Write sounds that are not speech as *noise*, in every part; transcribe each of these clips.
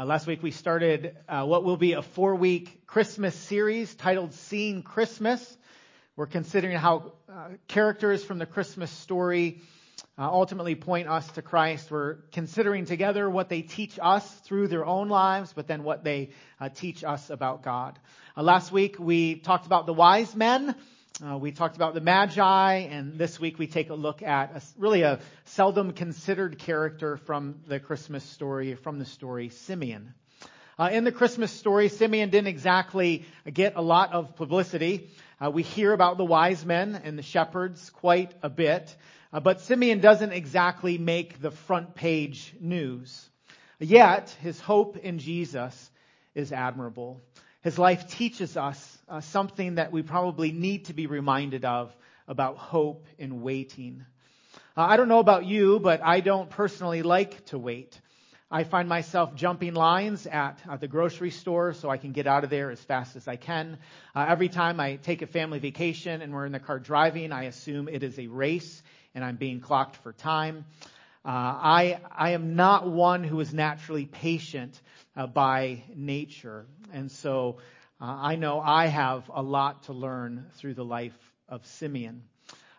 Uh, last week we started uh, what will be a four week Christmas series titled Seeing Christmas. We're considering how uh, characters from the Christmas story uh, ultimately point us to Christ. We're considering together what they teach us through their own lives, but then what they uh, teach us about God. Uh, last week we talked about the wise men. Uh, we talked about the Magi, and this week we take a look at a, really a seldom considered character from the Christmas story, from the story Simeon. Uh, in the Christmas story, Simeon didn't exactly get a lot of publicity. Uh, we hear about the wise men and the shepherds quite a bit, uh, but Simeon doesn't exactly make the front page news. Yet, his hope in Jesus is admirable. His life teaches us uh, something that we probably need to be reminded of about hope and waiting. Uh, I don't know about you, but I don't personally like to wait. I find myself jumping lines at, the grocery store so I can get out of there as fast as I can. Uh, every time I take a family vacation and we're in the car driving, I assume it is a race and I'm being clocked for time. Uh, I, I am not one who is naturally patient uh, by nature. And so uh, I know I have a lot to learn through the life of Simeon.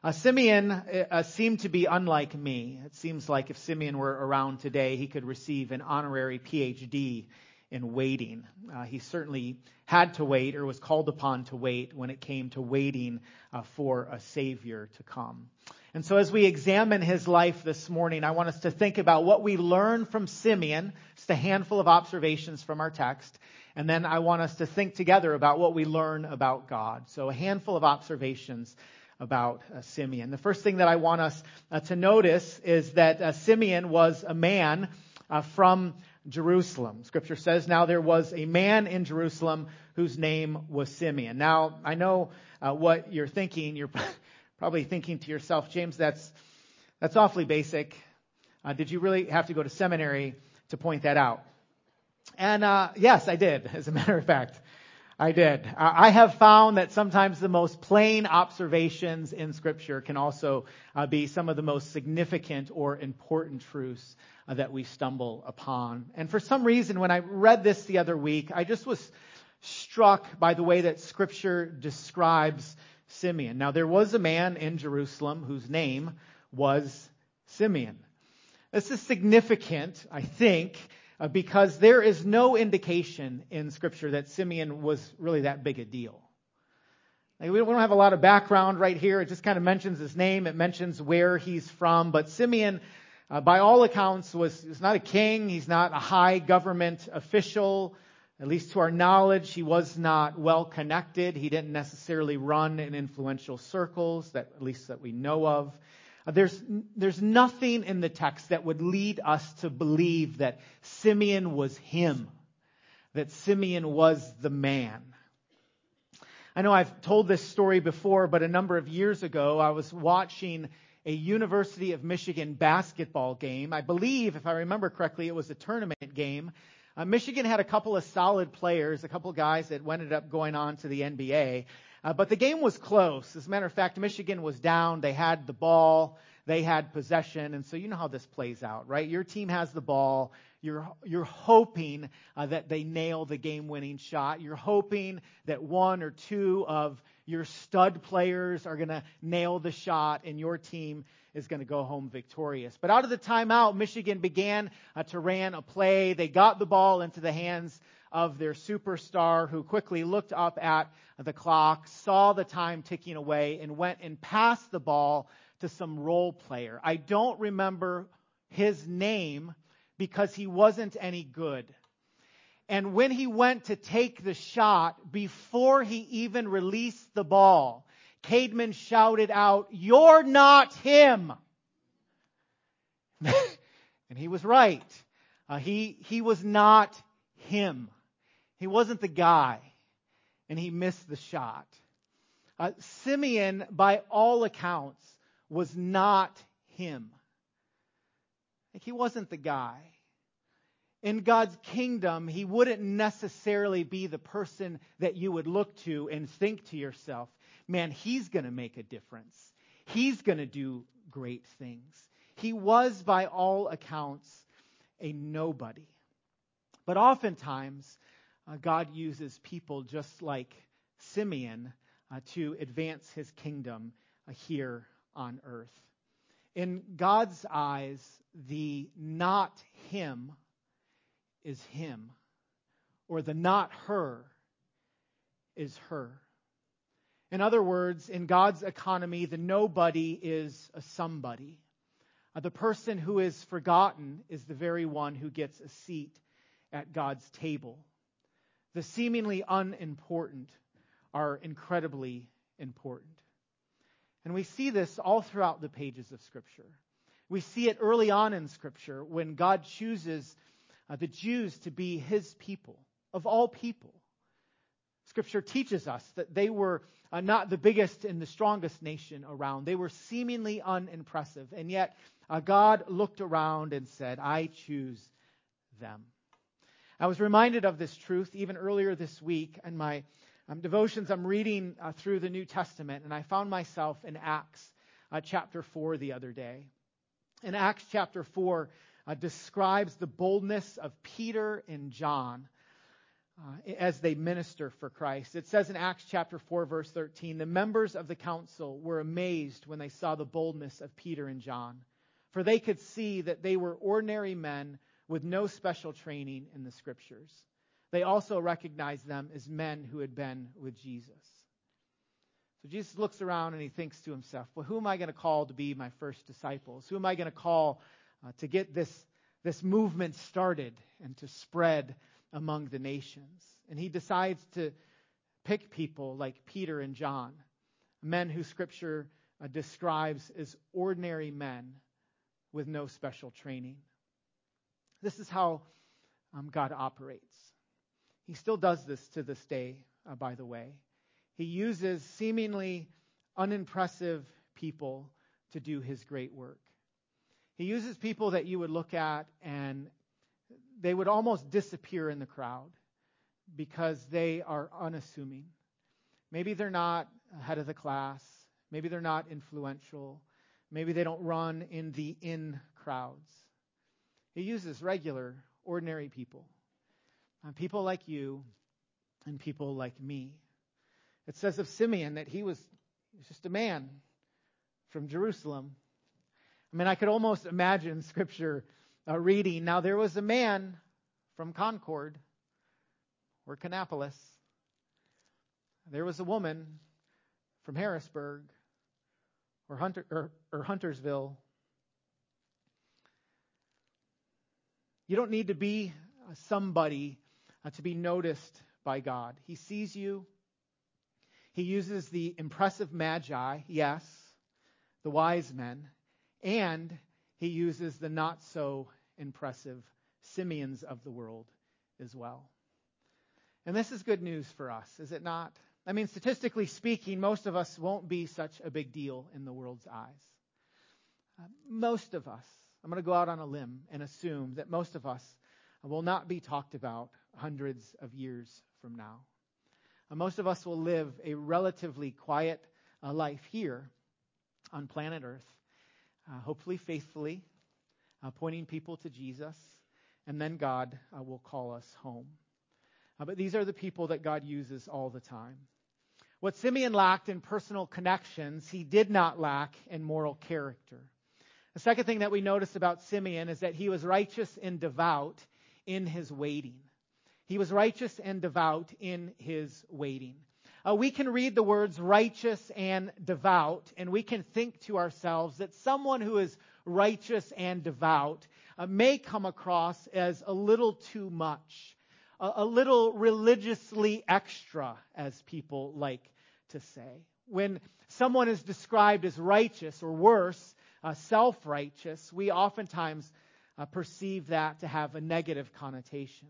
Uh, Simeon uh, seemed to be unlike me. It seems like if Simeon were around today, he could receive an honorary PhD in waiting. Uh, he certainly had to wait or was called upon to wait when it came to waiting uh, for a Savior to come. And so as we examine his life this morning, I want us to think about what we learn from Simeon, just a handful of observations from our text, and then I want us to think together about what we learn about God. So a handful of observations about uh, Simeon. The first thing that I want us uh, to notice is that uh, Simeon was a man uh, from Jerusalem. Scripture says, now there was a man in Jerusalem whose name was Simeon. Now, I know uh, what you're thinking. You're *laughs* probably thinking to yourself, James, that's, that's awfully basic. Uh, did you really have to go to seminary to point that out? And uh, yes, I did, as a matter of fact. I did. Uh, I have found that sometimes the most plain observations in Scripture can also uh, be some of the most significant or important truths uh, that we stumble upon. And for some reason, when I read this the other week, I just was struck by the way that Scripture describes Simeon. Now, there was a man in Jerusalem whose name was Simeon. This is significant, I think, because there is no indication in Scripture that Simeon was really that big a deal. Like, we don't have a lot of background right here. It just kind of mentions his name. It mentions where he's from. But Simeon, uh, by all accounts, was, was not a king. He's not a high government official. At least to our knowledge, he was not well connected. He didn't necessarily run in influential circles, that, at least that we know of. Uh, there's, there's nothing in the text that would lead us to believe that Simeon was him, that Simeon was the man. I know I've told this story before, but a number of years ago, I was watching a University of Michigan basketball game. I believe, if I remember correctly, it was a tournament game. Uh, Michigan had a couple of solid players, a couple of guys that ended up going on to the NBA. Uh, but the game was close. As a matter of fact, Michigan was down. They had the ball. They had possession. And so you know how this plays out, right? Your team has the ball. You're, you're hoping uh, that they nail the game winning shot. You're hoping that one or two of your stud players are going to nail the shot and your team is going to go home victorious. But out of the timeout, Michigan began uh, to ran a play. They got the ball into the hands of their superstar who quickly looked up at the clock, saw the time ticking away, and went and passed the ball to some role player. I don't remember his name because he wasn't any good. And when he went to take the shot, before he even released the ball, Cademan shouted out, You're not him. *laughs* and he was right. Uh, he, he was not him. He wasn't the guy. And he missed the shot. Uh, Simeon, by all accounts, was not him. Like he wasn't the guy. In God's kingdom, he wouldn't necessarily be the person that you would look to and think to yourself, man, he's going to make a difference. He's going to do great things. He was, by all accounts, a nobody. But oftentimes, uh, God uses people just like Simeon uh, to advance his kingdom uh, here on earth. In God's eyes, the not him is him, or the not her is her. In other words, in God's economy, the nobody is a somebody. Uh, the person who is forgotten is the very one who gets a seat at God's table. The seemingly unimportant are incredibly important. And we see this all throughout the pages of Scripture. We see it early on in Scripture when God chooses uh, the Jews to be his people, of all people. Scripture teaches us that they were uh, not the biggest and the strongest nation around. They were seemingly unimpressive. And yet, uh, God looked around and said, I choose them. I was reminded of this truth even earlier this week in my um, devotions. I'm reading uh, through the New Testament, and I found myself in Acts uh, chapter 4 the other day. In Acts chapter 4, uh, describes the boldness of Peter and John uh, as they minister for Christ. It says in Acts chapter 4, verse 13, the members of the council were amazed when they saw the boldness of Peter and John, for they could see that they were ordinary men with no special training in the scriptures. They also recognized them as men who had been with Jesus. So Jesus looks around and he thinks to himself, well, who am I going to call to be my first disciples? Who am I going to call uh, to get this, this movement started and to spread among the nations? And he decides to pick people like Peter and John, men who scripture uh, describes as ordinary men with no special training. This is how um, God operates. He still does this to this day, uh, by the way. He uses seemingly unimpressive people to do his great work. He uses people that you would look at and they would almost disappear in the crowd because they are unassuming. Maybe they're not ahead of the class. Maybe they're not influential. Maybe they don't run in the in crowds. He uses regular, ordinary people. Uh, people like you and people like me. It says of Simeon that he was, he was just a man from Jerusalem. I mean, I could almost imagine scripture uh, reading. Now, there was a man from Concord or Kannapolis. There was a woman from Harrisburg or, Hunter, or, or Huntersville You don't need to be somebody uh, to be noticed by God. He sees you. He uses the impressive magi, yes, the wise men, and he uses the not so impressive Simeons of the world as well. And this is good news for us, is it not? I mean, statistically speaking, most of us won't be such a big deal in the world's eyes. Uh, most of us I'm going to go out on a limb and assume that most of us will not be talked about hundreds of years from now. Uh, most of us will live a relatively quiet uh, life here on planet Earth, uh, hopefully faithfully, uh, pointing people to Jesus, and then God uh, will call us home. Uh, but these are the people that God uses all the time. What Simeon lacked in personal connections, he did not lack in moral character. The second thing that we notice about Simeon is that he was righteous and devout in his waiting. He was righteous and devout in his waiting. Uh, we can read the words righteous and devout, and we can think to ourselves that someone who is righteous and devout uh, may come across as a little too much, a, a little religiously extra, as people like to say. When someone is described as righteous or worse, uh, self righteous, we oftentimes uh, perceive that to have a negative connotation.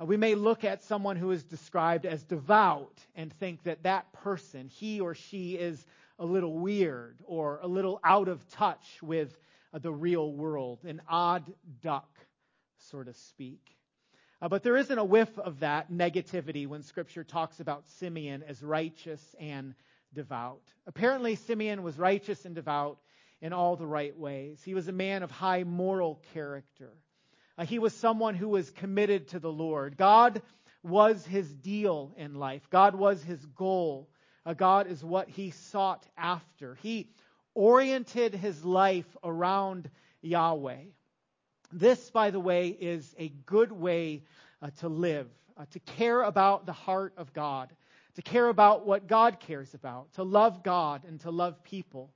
Uh, we may look at someone who is described as devout and think that that person, he or she, is a little weird or a little out of touch with uh, the real world, an odd duck, so to speak. Uh, but there isn't a whiff of that negativity when Scripture talks about Simeon as righteous and devout. Apparently, Simeon was righteous and devout in all the right ways. He was a man of high moral character. Uh, he was someone who was committed to the Lord. God was his deal in life. God was his goal. Uh, God is what he sought after. He oriented his life around Yahweh. This, by the way, is a good way uh, to live, uh, to care about the heart of God, to care about what God cares about, to love God and to love people,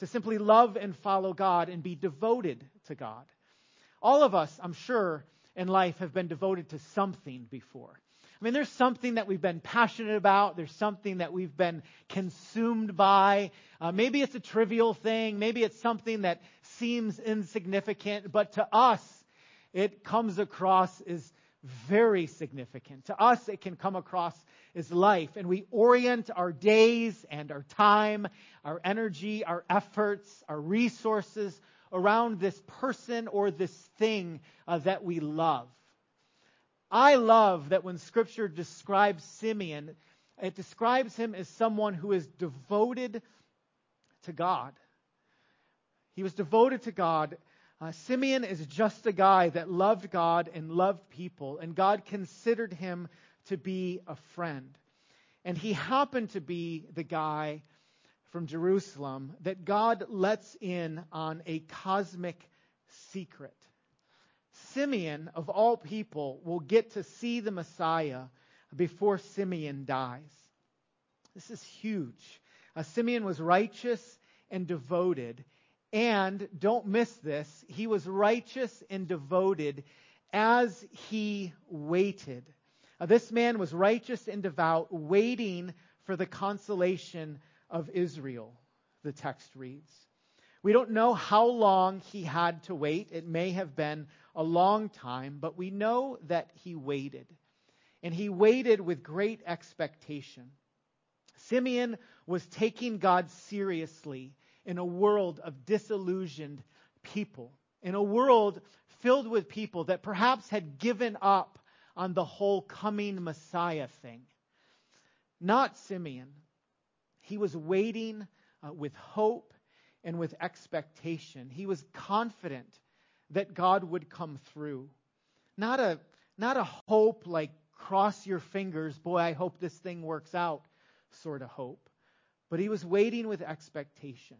to simply love and follow God and be devoted to God. All of us, I'm sure, in life have been devoted to something before. I mean, there's something that we've been passionate about. There's something that we've been consumed by. Uh, maybe it's a trivial thing. Maybe it's something that seems insignificant, but to us, it comes across as very significant. To us, it can come across as life, and we orient our days and our time, our energy, our efforts, our resources around this person or this thing uh, that we love. I love that when Scripture describes Simeon, it describes him as someone who is devoted to God. He was devoted to God. Uh, Simeon is just a guy that loved God and loved people, and God considered him to be a friend. And he happened to be the guy from Jerusalem that God lets in on a cosmic secret. Simeon, of all people, will get to see the Messiah before Simeon dies. This is huge. Uh, Simeon was righteous and devoted. And don't miss this, he was righteous and devoted as he waited. Uh, this man was righteous and devout, waiting for the consolation of Israel, the text reads. We don't know how long he had to wait. It may have been a long time, but we know that he waited. And he waited with great expectation. Simeon was taking God seriously in a world of disillusioned people, in a world filled with people that perhaps had given up on the whole coming Messiah thing. Not Simeon. He was waiting uh, with hope and with expectation. He was confident that God would come through. Not a, not a hope like cross your fingers, boy, I hope this thing works out sort of hope. But he was waiting with expectation.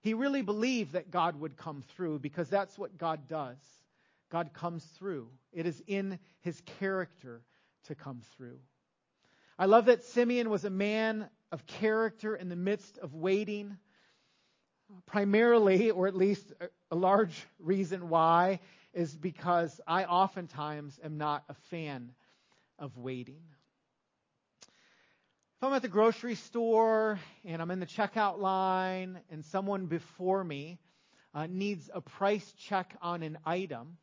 He really believed that God would come through because that's what God does. God comes through. It is in his character to come through. I love that Simeon was a man of character in the midst of waiting. Primarily, or at least a large reason why, is because I oftentimes am not a fan of waiting. If I'm at the grocery store and I'm in the checkout line and someone before me uh, needs a price check on an item,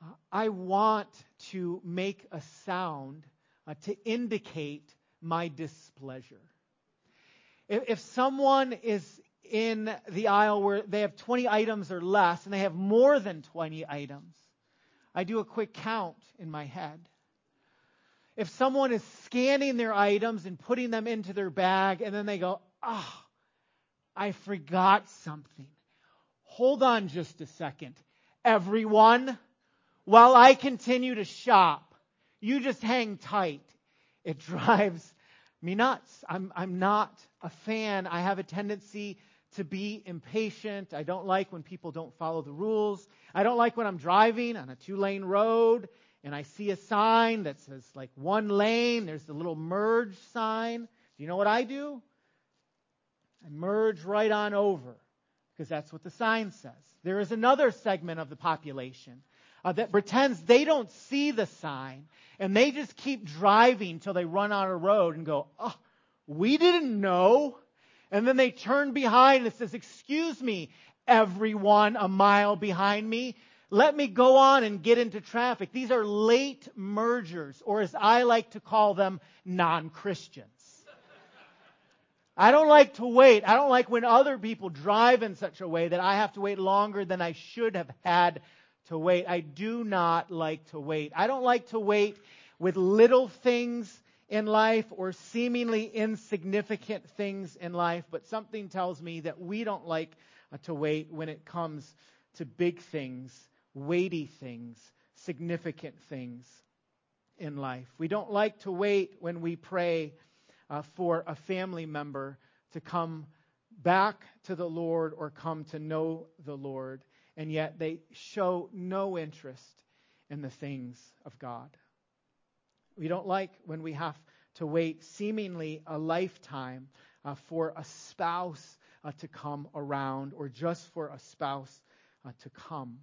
uh, I want to make a sound uh, to indicate my displeasure. If, if someone is in the aisle where they have 20 items or less and they have more than 20 items, I do a quick count in my head if someone is scanning their items and putting them into their bag and then they go, ah, oh, I forgot something. Hold on just a second. Everyone, while I continue to shop, you just hang tight. It *laughs* drives me nuts. I'm, I'm not a fan. I have a tendency to be impatient. I don't like when people don't follow the rules. I don't like when I'm driving on a two lane road and I see a sign that says like one lane, there's the little merge sign. Do you know what I do? I merge right on over because that's what the sign says. There is another segment of the population uh, that pretends they don't see the sign and they just keep driving till they run on a road and go, oh, we didn't know. And then they turn behind and it says, excuse me, everyone a mile behind me. Let me go on and get into traffic. These are late mergers, or as I like to call them, non-Christians. I don't like to wait. I don't like when other people drive in such a way that I have to wait longer than I should have had to wait. I do not like to wait. I don't like to wait with little things in life or seemingly insignificant things in life, but something tells me that we don't like to wait when it comes to big things weighty things, significant things in life. We don't like to wait when we pray uh, for a family member to come back to the Lord or come to know the Lord, and yet they show no interest in the things of God. We don't like when we have to wait seemingly a lifetime uh, for a spouse uh, to come around or just for a spouse uh, to come.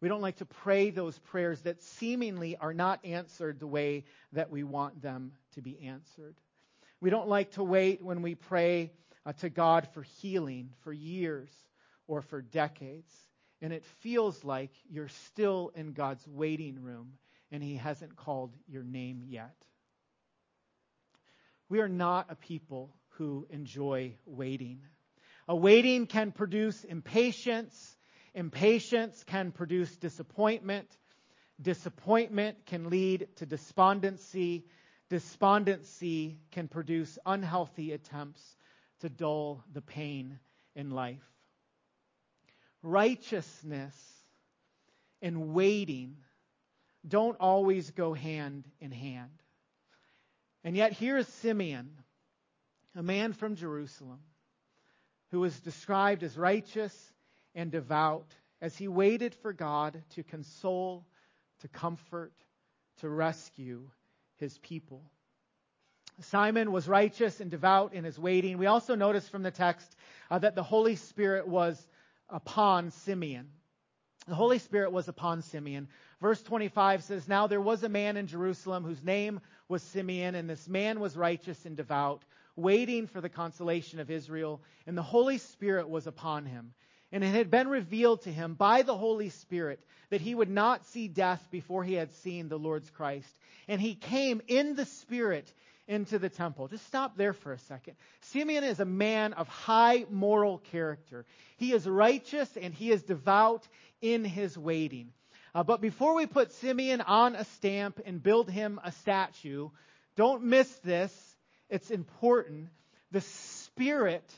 We don't like to pray those prayers that seemingly are not answered the way that we want them to be answered. We don't like to wait when we pray uh, to God for healing for years or for decades. And it feels like you're still in God's waiting room and He hasn't called your name yet. We are not a people who enjoy waiting. A waiting can produce impatience. Impatience can produce disappointment. Disappointment can lead to despondency. Despondency can produce unhealthy attempts to dull the pain in life. Righteousness and waiting don't always go hand in hand. And yet, here is Simeon, a man from Jerusalem, who was described as righteous and devout as he waited for God to console, to comfort, to rescue his people. Simon was righteous and devout in his waiting. We also notice from the text uh, that the Holy Spirit was upon Simeon. The Holy Spirit was upon Simeon. Verse 25 says, Now there was a man in Jerusalem whose name was Simeon, and this man was righteous and devout, waiting for the consolation of Israel, and the Holy Spirit was upon him. And it had been revealed to him by the Holy Spirit that he would not see death before he had seen the Lord's Christ. And he came in the Spirit into the temple. Just stop there for a second. Simeon is a man of high moral character. He is righteous and he is devout in his waiting. Uh, but before we put Simeon on a stamp and build him a statue, don't miss this. It's important. The Spirit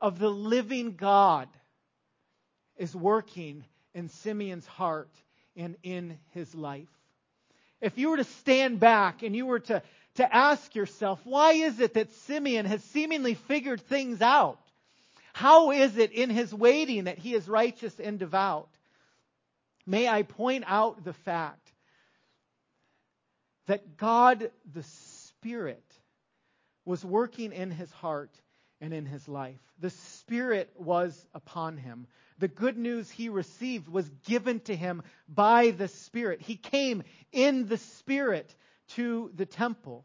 of the living God is working in Simeon's heart and in his life. If you were to stand back and you were to to ask yourself, why is it that Simeon has seemingly figured things out? How is it in his waiting that he is righteous and devout? May I point out the fact that God the Spirit was working in his heart and in his life. The Spirit was upon him. The good news he received was given to him by the Spirit. He came in the Spirit to the temple.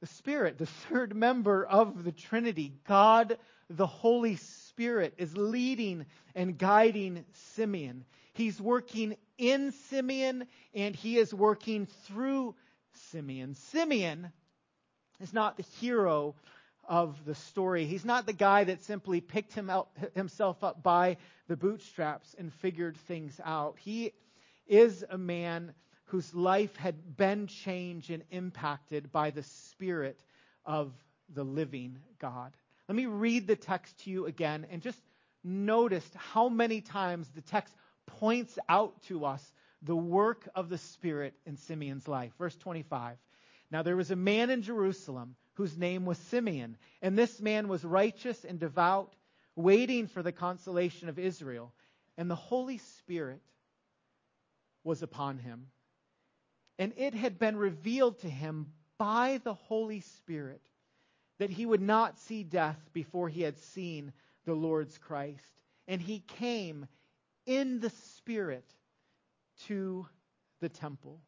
The Spirit, the *laughs* third member of the Trinity, God the Holy Spirit, is leading and guiding Simeon. He's working in Simeon and he is working through Simeon. Simeon is not the hero of the story. He's not the guy that simply picked him out, himself up by the bootstraps and figured things out. He is a man whose life had been changed and impacted by the Spirit of the living God. Let me read the text to you again and just notice how many times the text points out to us the work of the Spirit in Simeon's life. Verse 25. Now there was a man in Jerusalem whose name was Simeon, and this man was righteous and devout, waiting for the consolation of Israel. And the Holy Spirit was upon him and it had been revealed to him by the Holy Spirit that he would not see death before he had seen the Lord's Christ. And he came in the Spirit to the temple.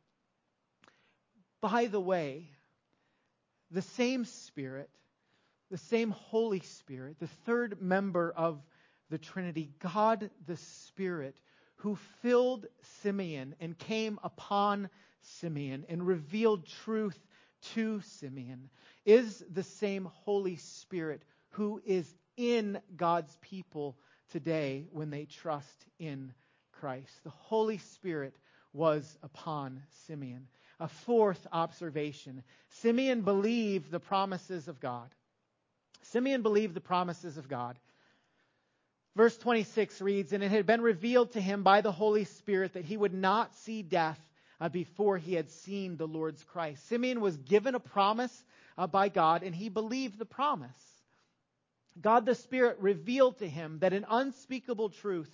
By the way, the same Spirit, the same Holy Spirit, the third member of the Trinity, God the Spirit, who filled Simeon and came upon Simeon and revealed truth to Simeon is the same Holy Spirit who is in God's people today when they trust in Christ. The Holy Spirit was upon Simeon. A fourth observation Simeon believed the promises of God. Simeon believed the promises of God. Verse 26 reads, And it had been revealed to him by the Holy Spirit that he would not see death uh, before he had seen the Lord's Christ. Simeon was given a promise uh, by God, and he believed the promise. God the Spirit revealed to him that an unspeakable truth,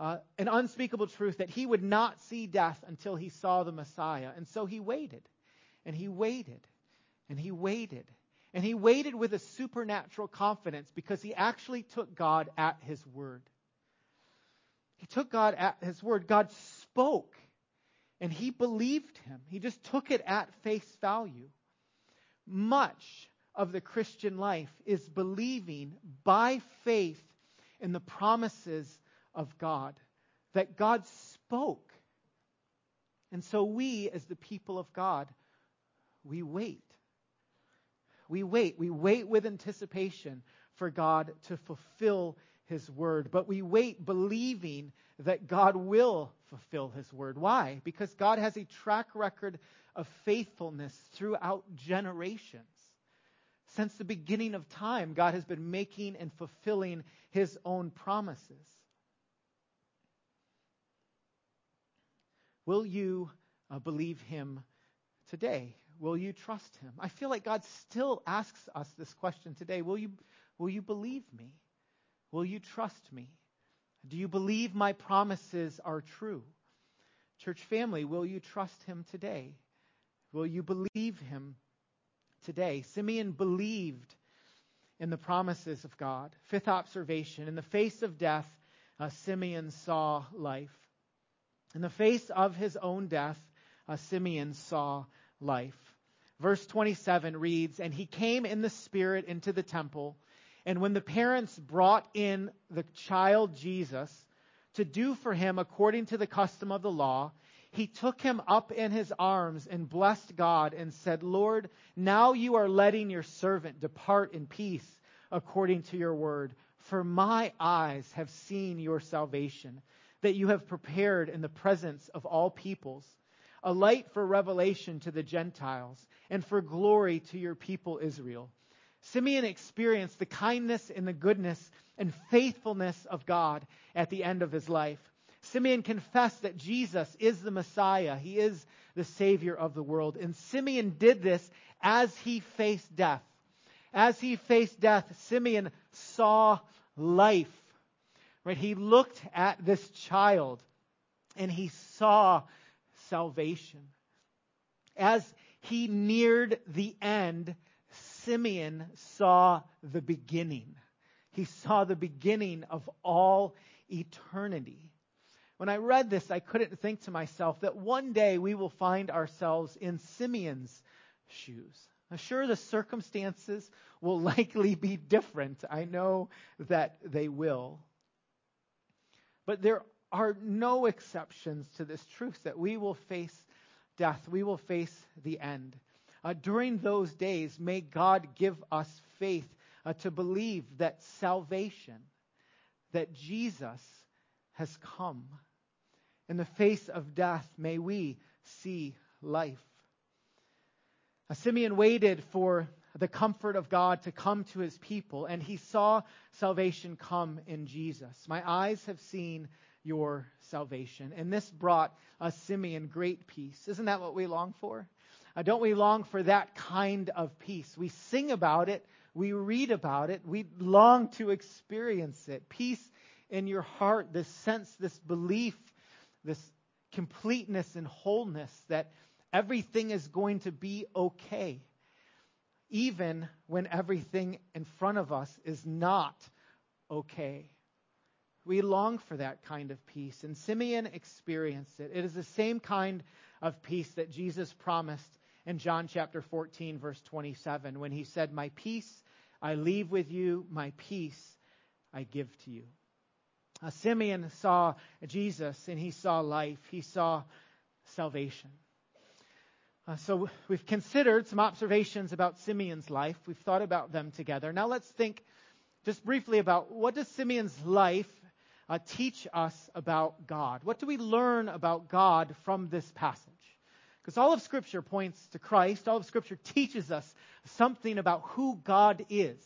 uh, an unspeakable truth that he would not see death until he saw the Messiah. And so he waited, and he waited, and he waited. And he waited with a supernatural confidence because he actually took God at his word. He took God at his word. God spoke and he believed him. He just took it at face value. Much of the Christian life is believing by faith in the promises of God, that God spoke. And so we, as the people of God, we wait. We wait. We wait with anticipation for God to fulfill his word. But we wait believing that God will fulfill his word. Why? Because God has a track record of faithfulness throughout generations. Since the beginning of time, God has been making and fulfilling his own promises. Will you uh, believe him today? Will you trust him? I feel like God still asks us this question today. Will you, will you believe me? Will you trust me? Do you believe my promises are true? Church family, will you trust him today? Will you believe him today? Simeon believed in the promises of God. Fifth observation in the face of death, uh, Simeon saw life. In the face of his own death, uh, Simeon saw life. Verse 27 reads, And he came in the Spirit into the temple. And when the parents brought in the child Jesus to do for him according to the custom of the law, he took him up in his arms and blessed God and said, Lord, now you are letting your servant depart in peace according to your word. For my eyes have seen your salvation, that you have prepared in the presence of all peoples a light for revelation to the Gentiles, and for glory to your people Israel. Simeon experienced the kindness and the goodness and faithfulness of God at the end of his life. Simeon confessed that Jesus is the Messiah. He is the Savior of the world. And Simeon did this as he faced death. As he faced death, Simeon saw life. Right? He looked at this child and he saw salvation. As he neared the end, Simeon saw the beginning. He saw the beginning of all eternity. When I read this, I couldn't think to myself that one day we will find ourselves in Simeon's shoes. Now, sure, the circumstances will *laughs* likely be different. I know that they will. But there are no exceptions to this truth that we will face death, we will face the end. Uh, during those days, may God give us faith uh, to believe that salvation, that Jesus has come. In the face of death, may we see life. Uh, Simeon waited for the comfort of God to come to his people, and he saw salvation come in Jesus. My eyes have seen your salvation. And this brought a Simeon great peace. Isn't that what we long for? Uh, don't we long for that kind of peace? We sing about it, we read about it, we long to experience it. Peace in your heart, this sense, this belief, this completeness and wholeness that everything is going to be okay, even when everything in front of us is not okay. We long for that kind of peace. And Simeon experienced it. It is the same kind of peace that Jesus promised in John chapter 14, verse 27, when he said, My peace I leave with you, my peace I give to you. Simeon saw Jesus and he saw life, he saw salvation. Uh, so we've considered some observations about Simeon's life. We've thought about them together. Now let's think just briefly about what does Simeon's life uh, teach us about God? What do we learn about God from this passage? Because all of Scripture points to Christ, all of Scripture teaches us something about who God is.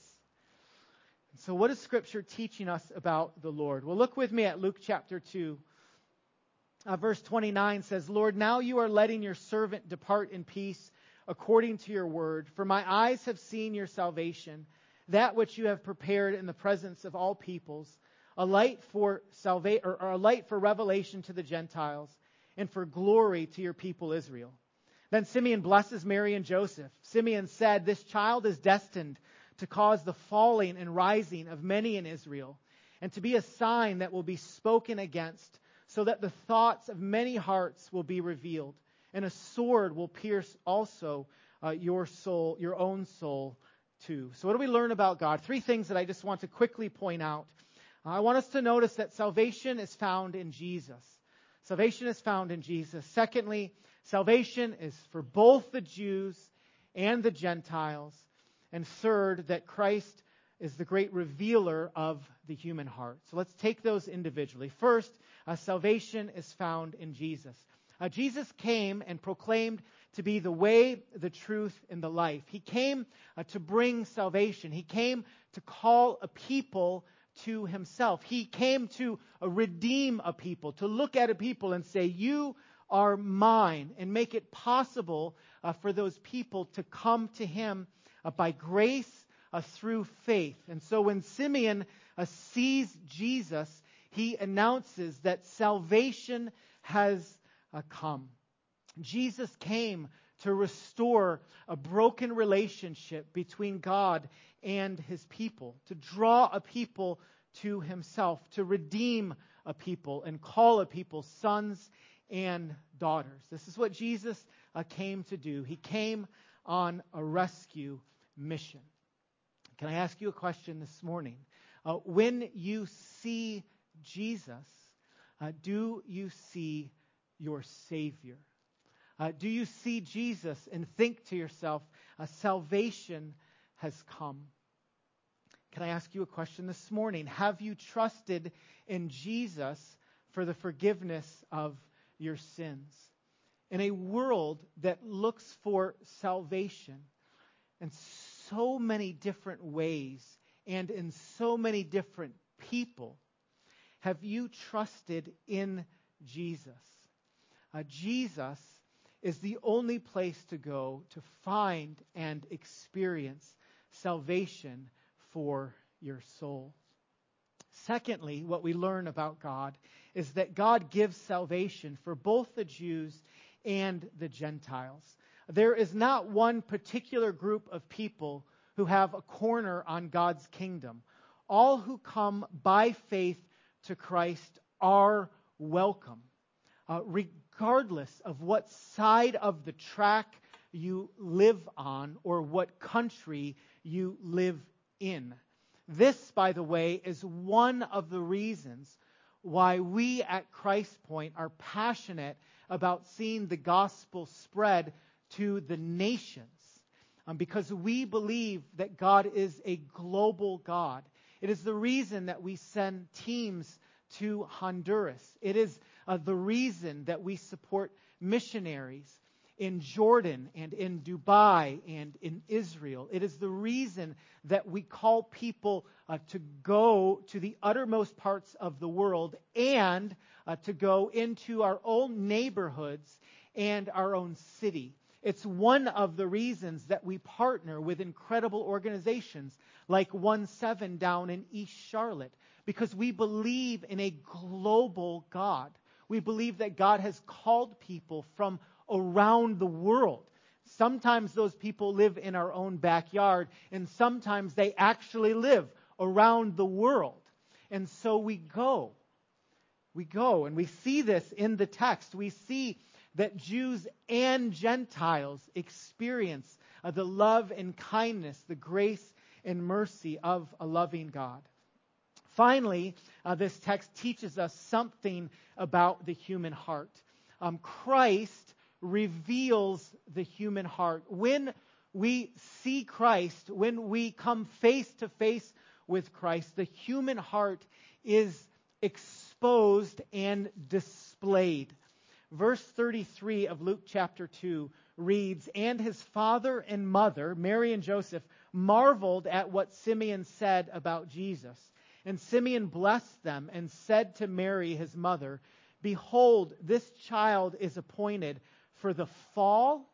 So, what is Scripture teaching us about the Lord? Well, look with me at Luke chapter 2. Uh, verse 29 says, Lord, now you are letting your servant depart in peace according to your word. For my eyes have seen your salvation, that which you have prepared in the presence of all peoples, a light for salvation, or, or a light for revelation to the Gentiles, and for glory to your people Israel. Then Simeon blesses Mary and Joseph. Simeon said, This child is destined to cause the falling and rising of many in Israel, and to be a sign that will be spoken against so that the thoughts of many hearts will be revealed, and a sword will pierce also uh, your soul, your own soul, too. So, what do we learn about God? Three things that I just want to quickly point out. I want us to notice that salvation is found in Jesus. Salvation is found in Jesus. Secondly, salvation is for both the Jews and the Gentiles. And third, that Christ is the great revealer of the human heart. So let's take those individually. First, uh, salvation is found in Jesus. Uh, Jesus came and proclaimed to be the way, the truth, and the life. He came uh, to bring salvation. He came to call a people to himself. He came to uh, redeem a people, to look at a people and say, You are mine, and make it possible uh, for those people to come to him uh, by grace through faith. And so when Simeon sees Jesus, he announces that salvation has uh, come. Jesus came to restore a broken relationship between God and his people, to draw a people to himself, to redeem a people and call a people sons and daughters. This is what Jesus uh, came to do. He came on a rescue mission. Can I ask you a question this morning? Uh, when you see Jesus, uh, do you see your Savior? Uh, do you see Jesus and think to yourself, uh, salvation has come? Can I ask you a question this morning? Have you trusted in Jesus for the forgiveness of your sins? In a world that looks for salvation in so many different ways and in so many different people, have you trusted in Jesus? Uh, Jesus is the only place to go to find and experience salvation for your soul. Secondly, what we learn about God is that God gives salvation for both the Jews and the Gentiles. There is not one particular group of people who have a corner on God's kingdom. All who come by faith to Christ are welcome, uh, regardless of what side of the track you live on or what country you live in. This, by the way, is one of the reasons why we at Christ Point are passionate about seeing the gospel spread to the nations. Um, because we believe that God is a global God. It is the reason that we send teams to Honduras. It is uh, the reason that we support missionaries in Jordan and in Dubai and in Israel. It is the reason that we call people uh, to go to the uttermost parts of the world and uh, to go into our own neighborhoods and our own city. It's one of the reasons that we partner with incredible organizations like One Seven down in East Charlotte, because we believe in a global God. We believe that God has called people from around the world. Sometimes those people live in our own backyard, and sometimes they actually live around the world. And so we go. We go, and we see this in the text. We see that Jews and Gentiles experience uh, the love and kindness, the grace and mercy of a loving God. Finally, uh, this text teaches us something about the human heart. Um, Christ reveals the human heart. When we see Christ, when we come face to face with Christ, the human heart is exposed and displayed verse 33 of Luke chapter 2 reads, And his father and mother, Mary and Joseph, marveled at what Simeon said about Jesus. And Simeon blessed them and said to Mary, his mother, Behold, this child is appointed for the fall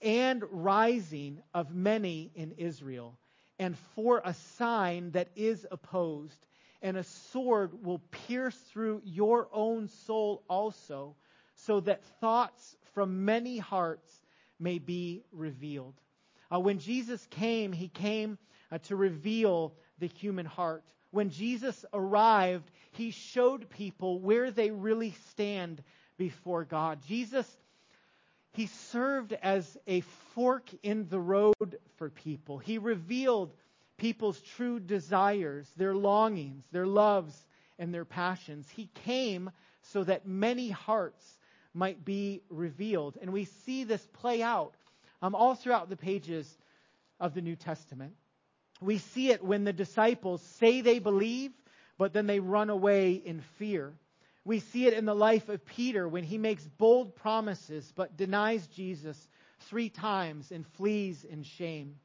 and rising of many in Israel, and for a sign that is opposed, and a sword will pierce through your own soul also, so that thoughts from many hearts may be revealed. Uh, when Jesus came, he came uh, to reveal the human heart. When Jesus arrived, he showed people where they really stand before God. Jesus he served as a fork in the road for people. He revealed people's true desires, their longings, their loves, and their passions. He came so that many hearts might be revealed. And we see this play out um, all throughout the pages of the New Testament. We see it when the disciples say they believe, but then they run away in fear. We see it in the life of Peter when he makes bold promises but denies Jesus three times and flees in shame.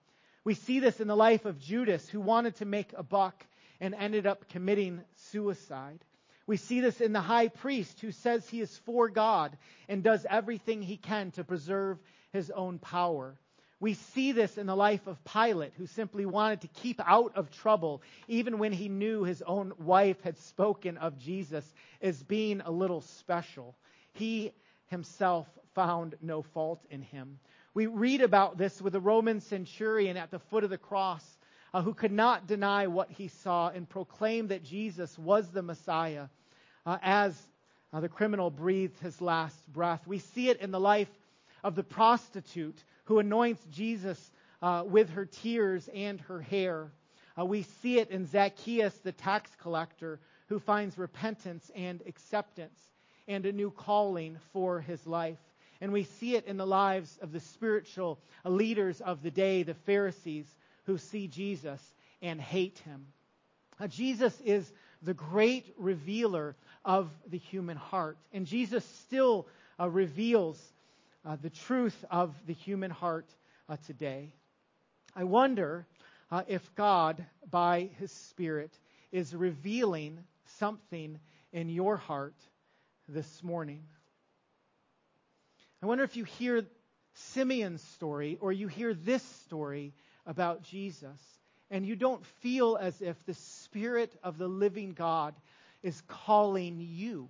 We see this in the life of Judas who wanted to make a buck and ended up committing suicide. We see this in the high priest who says he is for God and does everything he can to preserve his own power. We see this in the life of Pilate, who simply wanted to keep out of trouble, even when he knew his own wife had spoken of Jesus as being a little special. He himself found no fault in him. We read about this with a Roman centurion at the foot of the cross uh, who could not deny what he saw and proclaimed that Jesus was the Messiah uh, as uh, the criminal breathed his last breath. We see it in the life of the prostitute who anoints Jesus uh, with her tears and her hair. Uh, we see it in Zacchaeus, the tax collector, who finds repentance and acceptance and a new calling for his life. And we see it in the lives of the spiritual leaders of the day, the Pharisees, who see Jesus and hate him. Uh, Jesus is the great revealer of the human heart. And Jesus still uh, reveals uh, the truth of the human heart uh, today. I wonder uh, if God, by His Spirit, is revealing something in your heart this morning. I wonder if you hear Simeon's story or you hear this story about Jesus and you don't feel as if the Spirit of the living God is calling you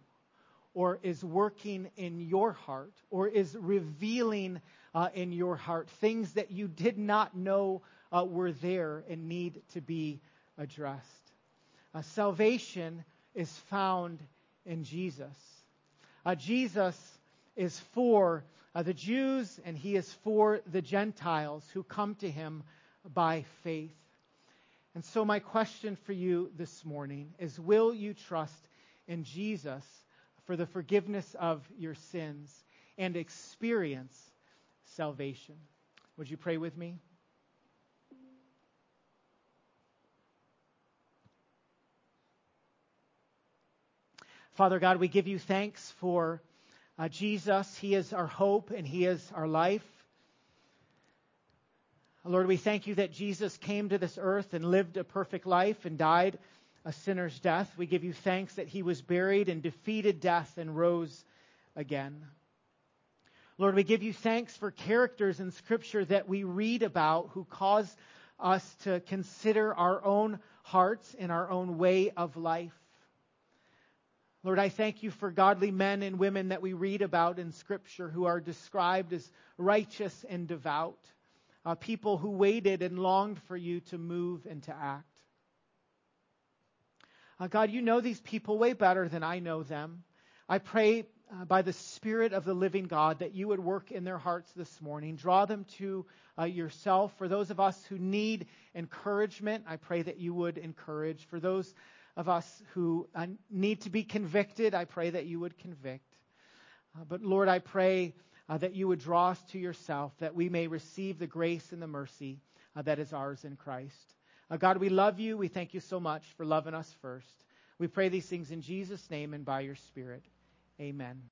or is working in your heart or is revealing uh, in your heart things that you did not know uh, were there and need to be addressed. Uh, salvation is found in Jesus. Uh, Jesus is for uh, the Jews and he is for the Gentiles who come to him by faith. And so, my question for you this morning is Will you trust in Jesus for the forgiveness of your sins and experience salvation. Would you pray with me? Father God, we give you thanks for uh, Jesus. He is our hope and He is our life. Lord, we thank you that Jesus came to this earth and lived a perfect life and died a sinner's death. We give you thanks that he was buried and defeated death and rose again. Lord, we give you thanks for characters in Scripture that we read about who cause us to consider our own hearts and our own way of life. Lord, I thank you for godly men and women that we read about in Scripture who are described as righteous and devout, uh, people who waited and longed for you to move and to act. Uh, God, you know these people way better than I know them. I pray uh, by the Spirit of the living God that you would work in their hearts this morning. Draw them to uh, yourself. For those of us who need encouragement, I pray that you would encourage. For those of us who uh, need to be convicted, I pray that you would convict. Uh, but Lord, I pray uh, that you would draw us to yourself, that we may receive the grace and the mercy that is ours in Christ. Uh, God, we love you. We thank you so much for loving us first. We pray these things in Jesus' name and by your Spirit. Amen.